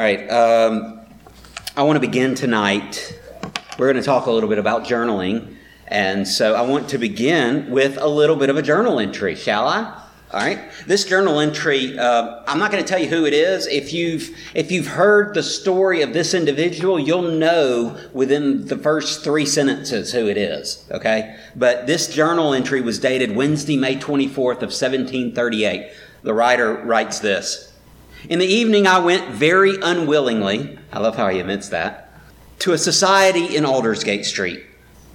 All right. Um, I want to begin tonight. We're going to talk a little bit about journaling. And so I want to begin with a little bit of a journal entry, shall I? All right. This journal entry, uh, I'm not going to tell you who it is. If you've if you've heard the story of this individual, you'll know within the first three sentences who it is. Okay. But this journal entry was dated Wednesday, May 24th of 1738. The writer writes this: In the evening, I went very unwillingly. I love how he admits that to a society in Aldersgate Street,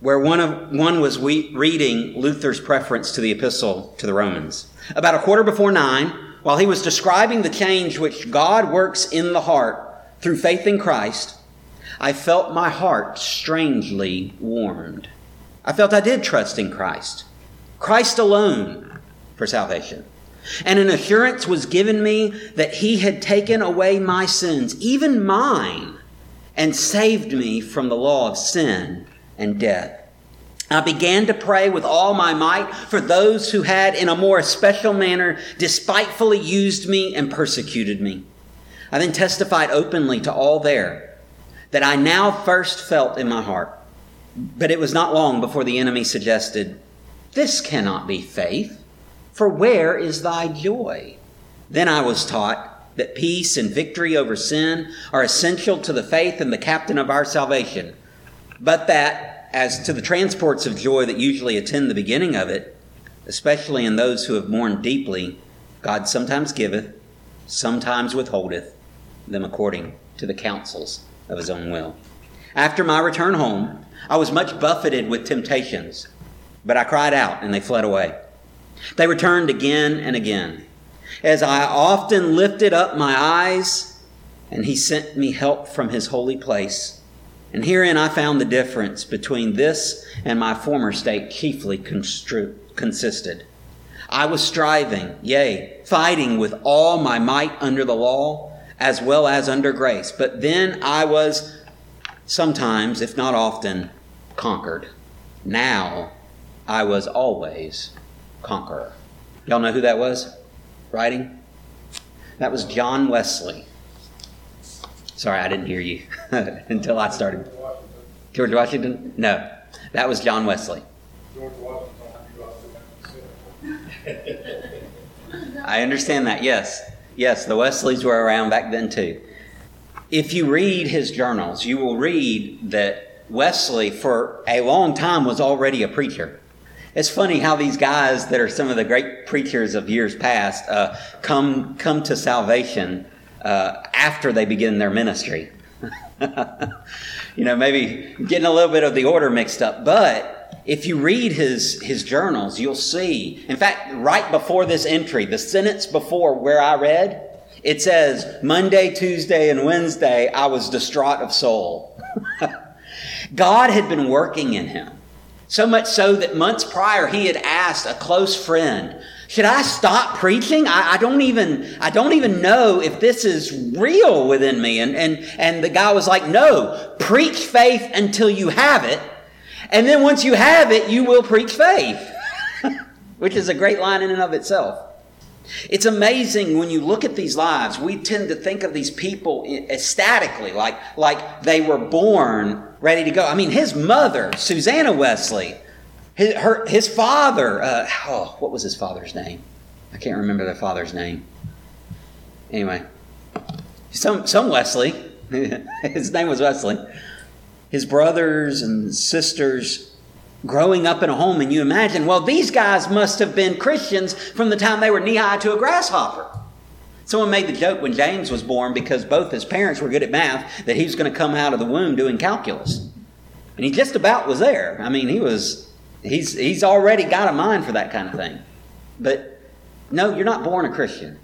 where one of one was we, reading Luther's preference to the epistle to the Romans. About a quarter before nine, while he was describing the change which God works in the heart through faith in Christ, I felt my heart strangely warmed. I felt I did trust in Christ, Christ alone for salvation. And an assurance was given me that he had taken away my sins, even mine, and saved me from the law of sin and death. I began to pray with all my might for those who had, in a more special manner, despitefully used me and persecuted me. I then testified openly to all there that I now first felt in my heart. But it was not long before the enemy suggested, This cannot be faith, for where is thy joy? Then I was taught that peace and victory over sin are essential to the faith and the captain of our salvation, but that as to the transports of joy that usually attend the beginning of it, especially in those who have mourned deeply, God sometimes giveth, sometimes withholdeth them according to the counsels of his own will. After my return home, I was much buffeted with temptations, but I cried out and they fled away. They returned again and again. As I often lifted up my eyes, and he sent me help from his holy place and herein I found the difference between this and my former state chiefly constru- consisted. I was striving, yea, fighting with all my might under the law as well as under grace. But then I was sometimes, if not often, conquered. Now I was always conqueror. Y'all know who that was? Writing? That was John Wesley. Sorry, I didn't hear you until I started. George Washington? No, that was John Wesley. I understand that, yes. Yes, the Wesleys were around back then too. If you read his journals, you will read that Wesley, for a long time, was already a preacher. It's funny how these guys that are some of the great preachers of years past uh, come come to salvation uh, after they begin their ministry. you know, maybe getting a little bit of the order mixed up, but if you read his, his journals, you'll see. In fact, right before this entry, the sentence before where I read, it says, Monday, Tuesday, and Wednesday, I was distraught of soul. God had been working in him. So much so that months prior, he had asked a close friend, should I stop preaching? I, I, don't even I don't even know if this is real within me. And and and the guy was like, no, preach faith until you have it. And then once you have it, you will preach faith. Which is a great line in and of itself. It's amazing when you look at these lives, we tend to think of these people ecstatically, like, like they were born ready to go. I mean, his mother, Susanna Wesley, his, her, his father, uh, oh, what was his father's name? I can't remember the father's name. Anyway, some, some Wesley, his name was Wesley. His brothers and sisters growing up in a home, and you imagine, well, these guys must have been Christians from the time they were knee high to a grasshopper. Someone made the joke when James was born because both his parents were good at math that he was going to come out of the womb doing calculus. And he just about was there. I mean, he was He's, he's already got a mind for that kind of thing. But no, you're not born a Christian.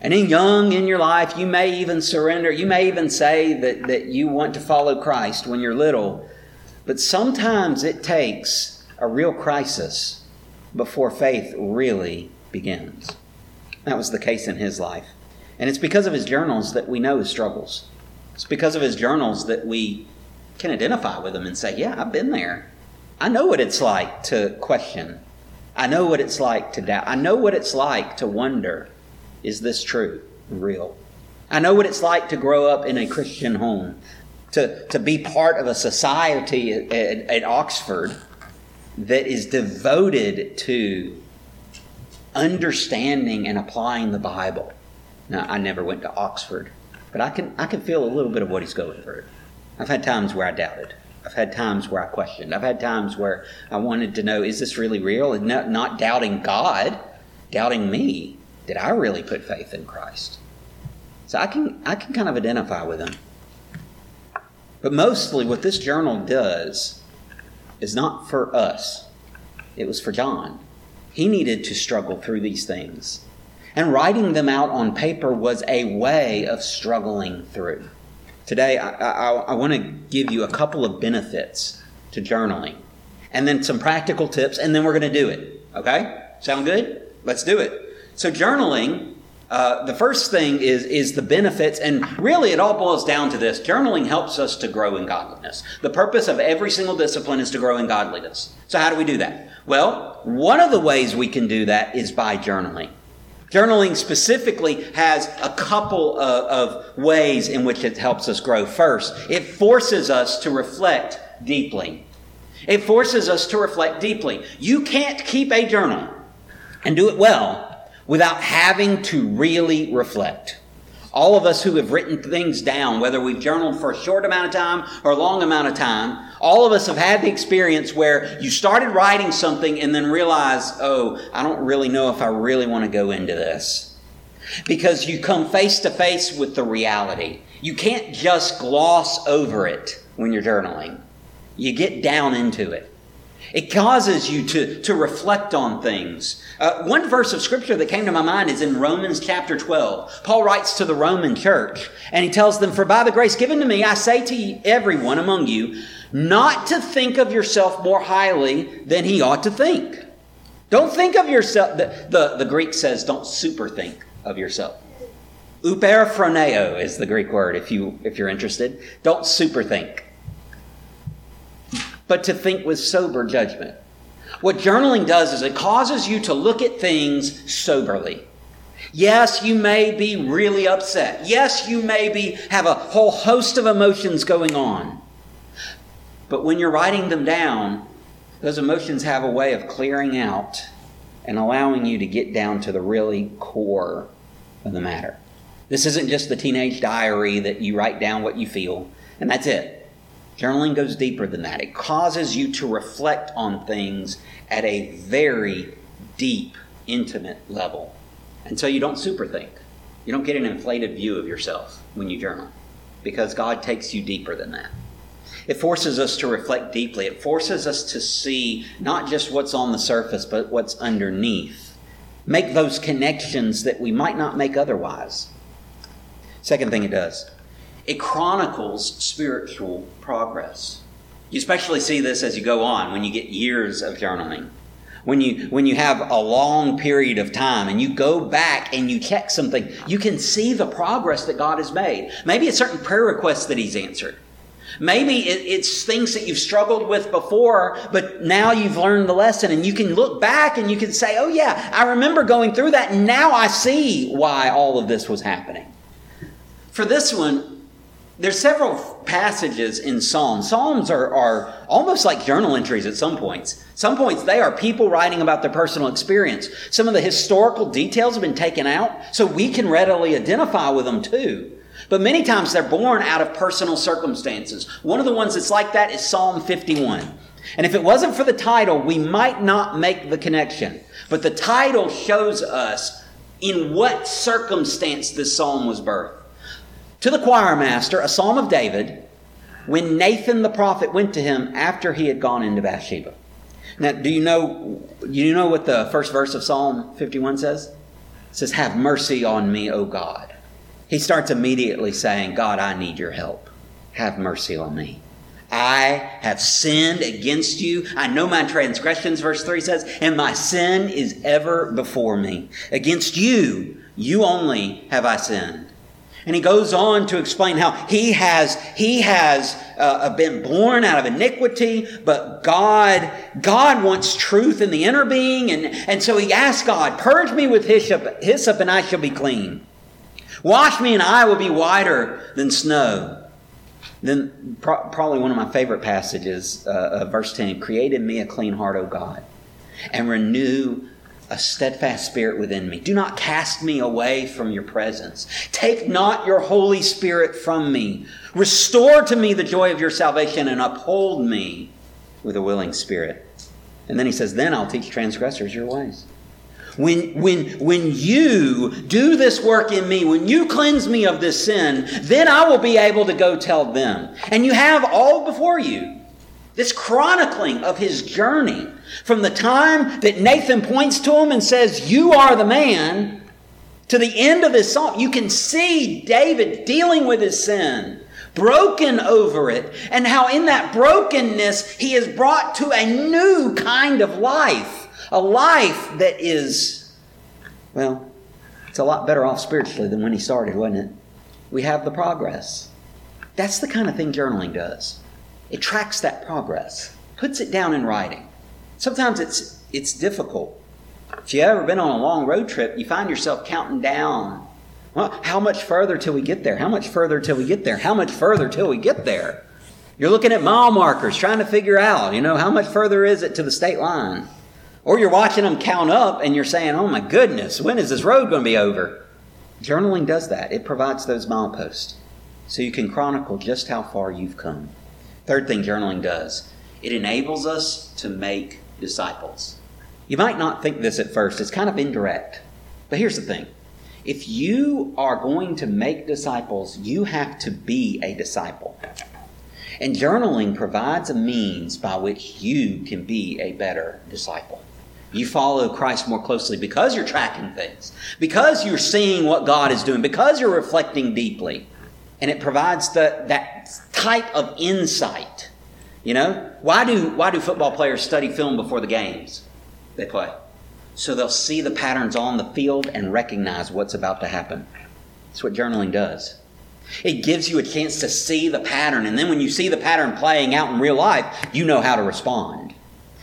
And in young in your life, you may even surrender. You may even say that, that you want to follow Christ when you're little. But sometimes it takes a real crisis before faith really begins. That was the case in his life. And it's because of his journals that we know his struggles. It's because of his journals that we can identify with them and say, Yeah, I've been there. I know what it's like to question. I know what it's like to doubt. I know what it's like to wonder is this true, real? I know what it's like to grow up in a Christian home, to, to be part of a society at, at Oxford that is devoted to understanding and applying the Bible. Now, I never went to Oxford, but I can, I can feel a little bit of what he's going through. I've had times where I doubted. I've had times where I questioned. I've had times where I wanted to know, is this really real? And not, not doubting God, doubting me. Did I really put faith in Christ? So I can, I can kind of identify with him. But mostly what this journal does is not for us. It was for John. He needed to struggle through these things. And writing them out on paper was a way of struggling through. Today, I, I, I want to give you a couple of benefits to journaling, and then some practical tips, and then we're going to do it. Okay? Sound good? Let's do it. So, journaling, uh, the first thing is, is the benefits, and really it all boils down to this journaling helps us to grow in godliness. The purpose of every single discipline is to grow in godliness. So, how do we do that? Well, one of the ways we can do that is by journaling. Journaling specifically has a couple of, of, ways in which it helps us grow. First, it forces us to reflect deeply. It forces us to reflect deeply. You can't keep a journal and do it well without having to really reflect. All of us who have written things down, whether we've journaled for a short amount of time or a long amount of time, all of us have had the experience where you started writing something and then realized, oh, I don't really know if I really want to go into this. Because you come face to face with the reality. You can't just gloss over it when you're journaling. You get down into it. It causes you to, to reflect on things. Uh, one verse of scripture that came to my mind is in Romans chapter 12. Paul writes to the Roman church, and he tells them, For by the grace given to me, I say to everyone among you, not to think of yourself more highly than he ought to think. Don't think of yourself, the, the, the Greek says, don't super think of yourself. Uperphroneo is the Greek word if, you, if you're interested. Don't super think but to think with sober judgment. What journaling does is it causes you to look at things soberly. Yes, you may be really upset. Yes, you may be have a whole host of emotions going on. But when you're writing them down, those emotions have a way of clearing out and allowing you to get down to the really core of the matter. This isn't just the teenage diary that you write down what you feel and that's it. Journaling goes deeper than that. It causes you to reflect on things at a very deep, intimate level. And so you don't superthink. You don't get an inflated view of yourself when you journal because God takes you deeper than that. It forces us to reflect deeply. It forces us to see not just what's on the surface, but what's underneath. Make those connections that we might not make otherwise. Second thing it does it chronicles spiritual progress. You especially see this as you go on when you get years of journaling. When you, when you have a long period of time and you go back and you check something, you can see the progress that God has made. Maybe it's certain prayer requests that He's answered. Maybe it's things that you've struggled with before, but now you've learned the lesson and you can look back and you can say, oh yeah, I remember going through that and now I see why all of this was happening. For this one, there's several passages in Psalms. Psalms are, are almost like journal entries at some points. Some points they are people writing about their personal experience. Some of the historical details have been taken out, so we can readily identify with them too. But many times they're born out of personal circumstances. One of the ones that's like that is Psalm 51. And if it wasn't for the title, we might not make the connection. But the title shows us in what circumstance this psalm was birthed to the choir master a psalm of David when Nathan the prophet went to him after he had gone into Bathsheba. Now, do you know you know what the first verse of Psalm 51 says? It says, Have mercy on me, O God. He starts immediately saying, God, I need your help. Have mercy on me. I have sinned against you. I know my transgressions, verse 3 says, and my sin is ever before me. Against you, you only have I sinned and he goes on to explain how he has, he has uh, been born out of iniquity, but God, God wants truth in the inner being. And, and so he asks God, purge me with hyssop, hyssop and I shall be clean. Wash me and I will be whiter than snow. Then, pro- probably one of my favorite passages, uh, verse 10 Create in me a clean heart, O God, and renew a steadfast spirit within me. Do not cast me away from your presence. Take not your Holy Spirit from me. Restore to me the joy of your salvation and uphold me with a willing spirit. And then he says, Then I'll teach transgressors your ways. When, when, when you do this work in me, when you cleanse me of this sin, then I will be able to go tell them. And you have all before you this chronicling of his journey from the time that Nathan points to him and says, You are the man, to the end of his song. You can see David dealing with his sin, broken over it, and how in that brokenness he is brought to a new kind of life. A life that is, well, it's a lot better off spiritually than when he started, wasn't it? We have the progress. That's the kind of thing journaling does. It tracks that progress, puts it down in writing. Sometimes it's it's difficult. If you've ever been on a long road trip, you find yourself counting down. Well, how much further till we get there? How much further till we get there? How much further till we get there? You're looking at mile markers, trying to figure out, you know, how much further is it to the state line? Or you're watching them count up and you're saying, oh my goodness, when is this road going to be over? Journaling does that. It provides those mileposts so you can chronicle just how far you've come. Third thing journaling does it enables us to make disciples. You might not think this at first, it's kind of indirect. But here's the thing if you are going to make disciples, you have to be a disciple. And journaling provides a means by which you can be a better disciple. You follow Christ more closely because you're tracking things, because you're seeing what God is doing, because you're reflecting deeply. And it provides the, that type of insight. You know, why do, why do football players study film before the games they play? So they'll see the patterns on the field and recognize what's about to happen. That's what journaling does. It gives you a chance to see the pattern, and then when you see the pattern playing out in real life, you know how to respond.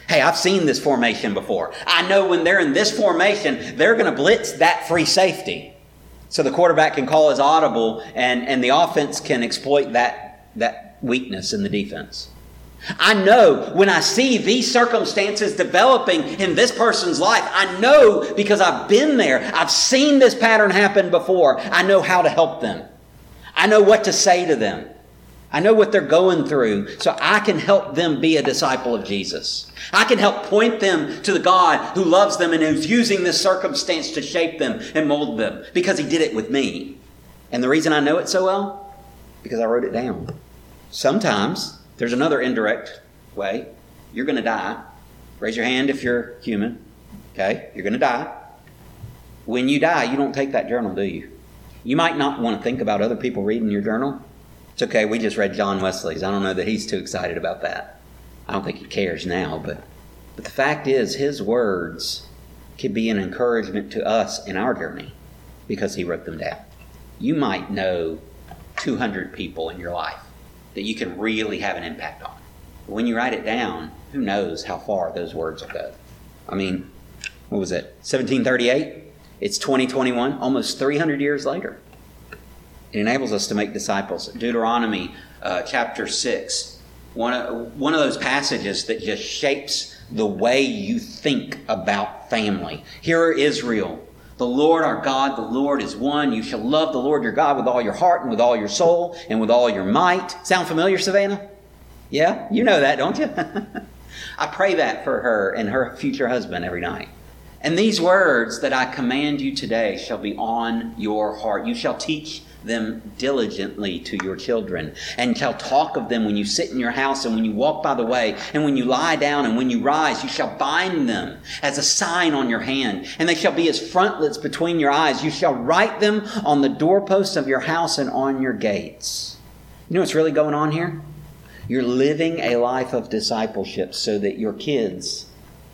Hey, I've seen this formation before. I know when they're in this formation, they're going to blitz that free safety. So the quarterback can call his audible and, and the offense can exploit that, that weakness in the defense. I know when I see these circumstances developing in this person's life, I know because I've been there. I've seen this pattern happen before. I know how to help them. I know what to say to them. I know what they're going through, so I can help them be a disciple of Jesus. I can help point them to the God who loves them and who's using this circumstance to shape them and mold them because he did it with me. And the reason I know it so well? Because I wrote it down. Sometimes there's another indirect way. You're going to die. Raise your hand if you're human. Okay? You're going to die. When you die, you don't take that journal, do you? You might not want to think about other people reading your journal. It's okay, we just read John Wesley's. I don't know that he's too excited about that. I don't think he cares now, but but the fact is his words could be an encouragement to us in our journey because he wrote them down. You might know 200 people in your life that you can really have an impact on. But when you write it down, who knows how far those words will go? I mean, what was it? 1738? It's 2021, almost 300 years later. It enables us to make disciples. Deuteronomy uh, chapter 6, one of, one of those passages that just shapes the way you think about family. Hear Israel. The Lord our God, the Lord is one. You shall love the Lord your God with all your heart and with all your soul and with all your might. Sound familiar, Savannah? Yeah? You know that, don't you? I pray that for her and her future husband every night. And these words that I command you today shall be on your heart. You shall teach them diligently to your children, and shall talk of them when you sit in your house, and when you walk by the way, and when you lie down, and when you rise. You shall bind them as a sign on your hand, and they shall be as frontlets between your eyes. You shall write them on the doorposts of your house and on your gates. You know what's really going on here? You're living a life of discipleship so that your kids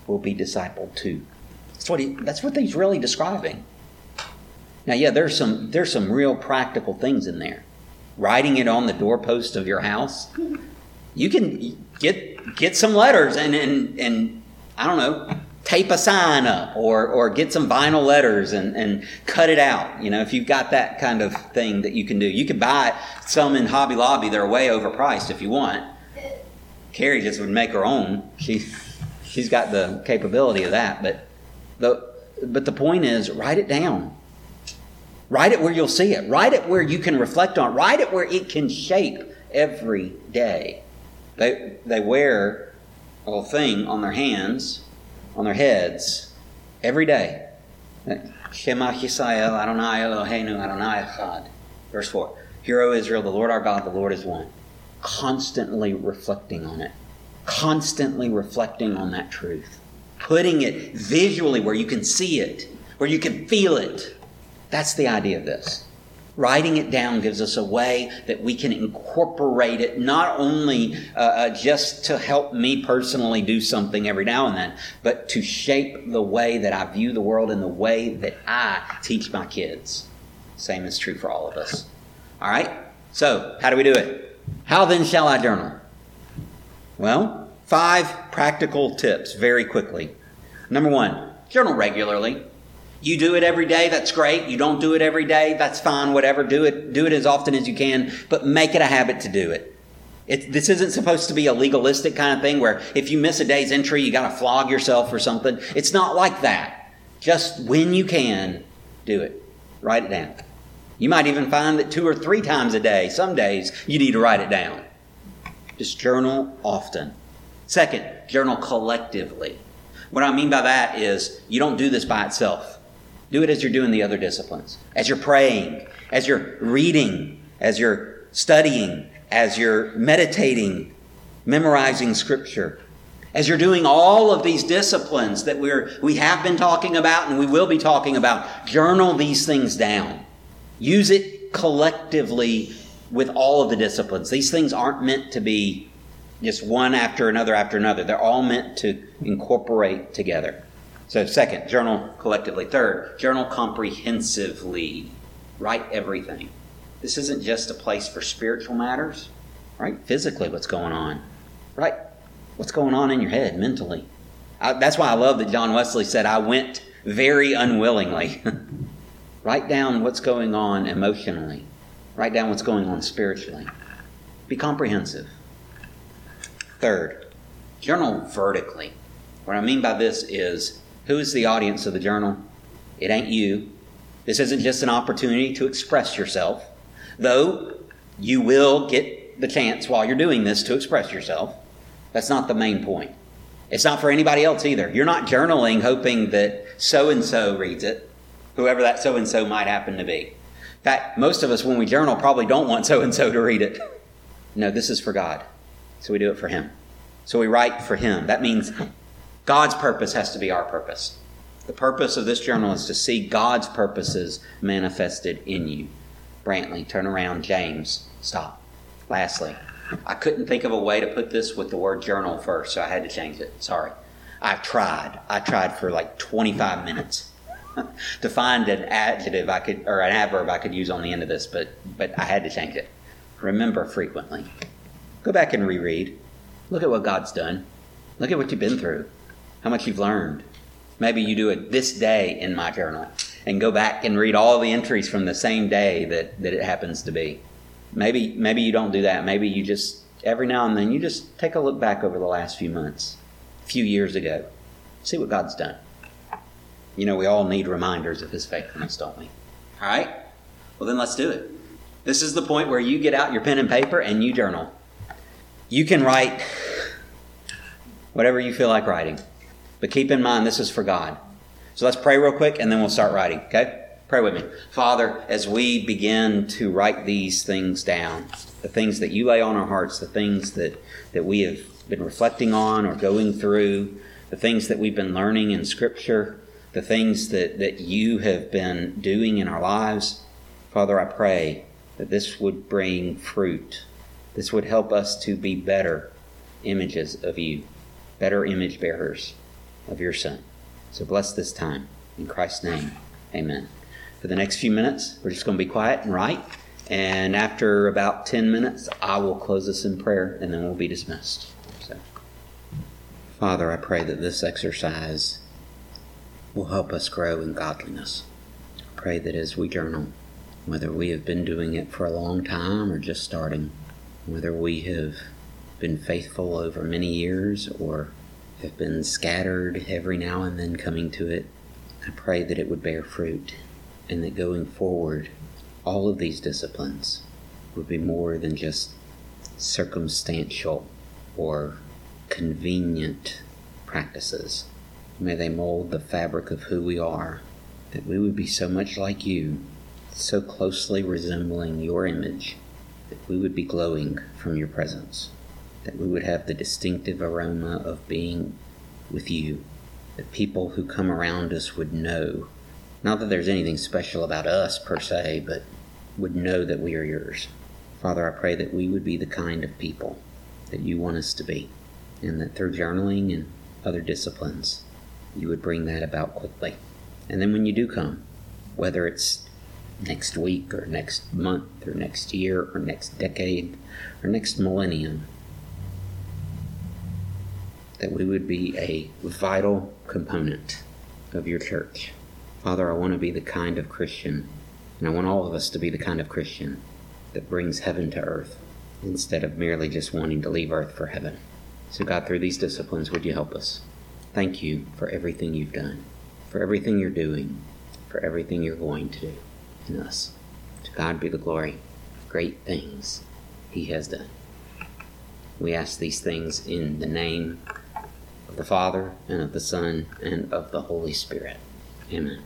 will be discipled too. That's what, he, that's what he's really describing. Now, yeah, there's some there's some real practical things in there. Writing it on the doorpost of your house. You can get get some letters and and and I don't know, tape a sign up or, or get some vinyl letters and, and cut it out. You know, if you've got that kind of thing that you can do, you could buy some in Hobby Lobby. They're way overpriced if you want. Carrie just would make her own. She, she's got the capability of that. But the, but the point is, write it down. Write it where you'll see it. Write it where you can reflect on it. Write it where it can shape every day. They, they wear a little thing on their hands on their heads every day. Verse 4. Hear, O Israel, the Lord our God, the Lord is one. Constantly reflecting on it. Constantly reflecting on that truth. Putting it visually where you can see it, where you can feel it. That's the idea of this. Writing it down gives us a way that we can incorporate it not only uh, uh, just to help me personally do something every now and then, but to shape the way that I view the world and the way that I teach my kids. Same is true for all of us. All right? So, how do we do it? How then shall I journal? Well, five practical tips very quickly. Number one, journal regularly. You do it every day, that's great. You don't do it every day, that's fine, whatever. Do it, do it as often as you can, but make it a habit to do it. it this isn't supposed to be a legalistic kind of thing where if you miss a day's entry, you got to flog yourself or something. It's not like that. Just when you can, do it. Write it down. You might even find that two or three times a day, some days, you need to write it down. Just journal often. Second, journal collectively. What I mean by that is you don't do this by itself. Do it as you're doing the other disciplines. As you're praying, as you're reading, as you're studying, as you're meditating, memorizing scripture. As you're doing all of these disciplines that we're, we have been talking about and we will be talking about, journal these things down. Use it collectively with all of the disciplines. These things aren't meant to be just one after another after another. They're all meant to incorporate together. So, second, journal collectively. Third, journal comprehensively. Write everything. This isn't just a place for spiritual matters, right? Physically, what's going on, right? What's going on in your head mentally. I, that's why I love that John Wesley said, I went very unwillingly. Write down what's going on emotionally. Write down what's going on spiritually. Be comprehensive. Third, journal vertically. What I mean by this is who is the audience of the journal? It ain't you. This isn't just an opportunity to express yourself, though you will get the chance while you're doing this to express yourself. That's not the main point. It's not for anybody else either. You're not journaling hoping that so and so reads it, whoever that so and so might happen to be. In fact, most of us, when we journal, probably don't want so and so to read it. No, this is for God. So we do it for Him. So we write for Him. That means God's purpose has to be our purpose. The purpose of this journal is to see God's purposes manifested in you. Brantley, turn around. James, stop. Lastly, I couldn't think of a way to put this with the word journal first, so I had to change it. Sorry. I tried. I tried for like 25 minutes to find an adjective I could or an adverb I could use on the end of this, but but I had to change it. Remember frequently. Go back and reread. Look at what God's done. Look at what you've been through how much you've learned. Maybe you do it this day in my journal and go back and read all the entries from the same day that, that it happens to be. Maybe maybe you don't do that. Maybe you just every now and then you just take a look back over the last few months, a few years ago. See what God's done. You know, we all need reminders of his faithfulness, don't we? All right? Well, then let's do it. This is the point where you get out your pen and paper and you journal. You can write whatever you feel like writing. But keep in mind, this is for God. So let's pray real quick and then we'll start writing, okay? Pray with me. Father, as we begin to write these things down, the things that you lay on our hearts, the things that, that we have been reflecting on or going through, the things that we've been learning in Scripture, the things that, that you have been doing in our lives, Father, I pray that this would bring fruit. This would help us to be better images of you, better image bearers of your Son. So bless this time. In Christ's name, amen. For the next few minutes, we're just going to be quiet and write. And after about 10 minutes, I will close us in prayer and then we'll be dismissed. So, Father, I pray that this exercise will help us grow in godliness. I pray that as we journal, whether we have been doing it for a long time or just starting, whether we have been faithful over many years or have been scattered every now and then coming to it, I pray that it would bear fruit and that going forward, all of these disciplines would be more than just circumstantial or convenient practices. May they mold the fabric of who we are, that we would be so much like you, so closely resembling your image, that we would be glowing from your presence, that we would have the distinctive aroma of being with you, that people who come around us would know, not that there's anything special about us per se, but would know that we are yours. Father, I pray that we would be the kind of people that you want us to be, and that through journaling and other disciplines, you would bring that about quickly. And then when you do come, whether it's next week or next month or next year or next decade or next millennium, that we would be a vital component of your church. Father, I want to be the kind of Christian, and I want all of us to be the kind of Christian that brings heaven to earth instead of merely just wanting to leave earth for heaven. So, God, through these disciplines, would you help us? Thank you for everything you've done, for everything you're doing, for everything you're going to do in us. To God be the glory. Great things He has done. We ask these things in the name of the Father, and of the Son, and of the Holy Spirit. Amen.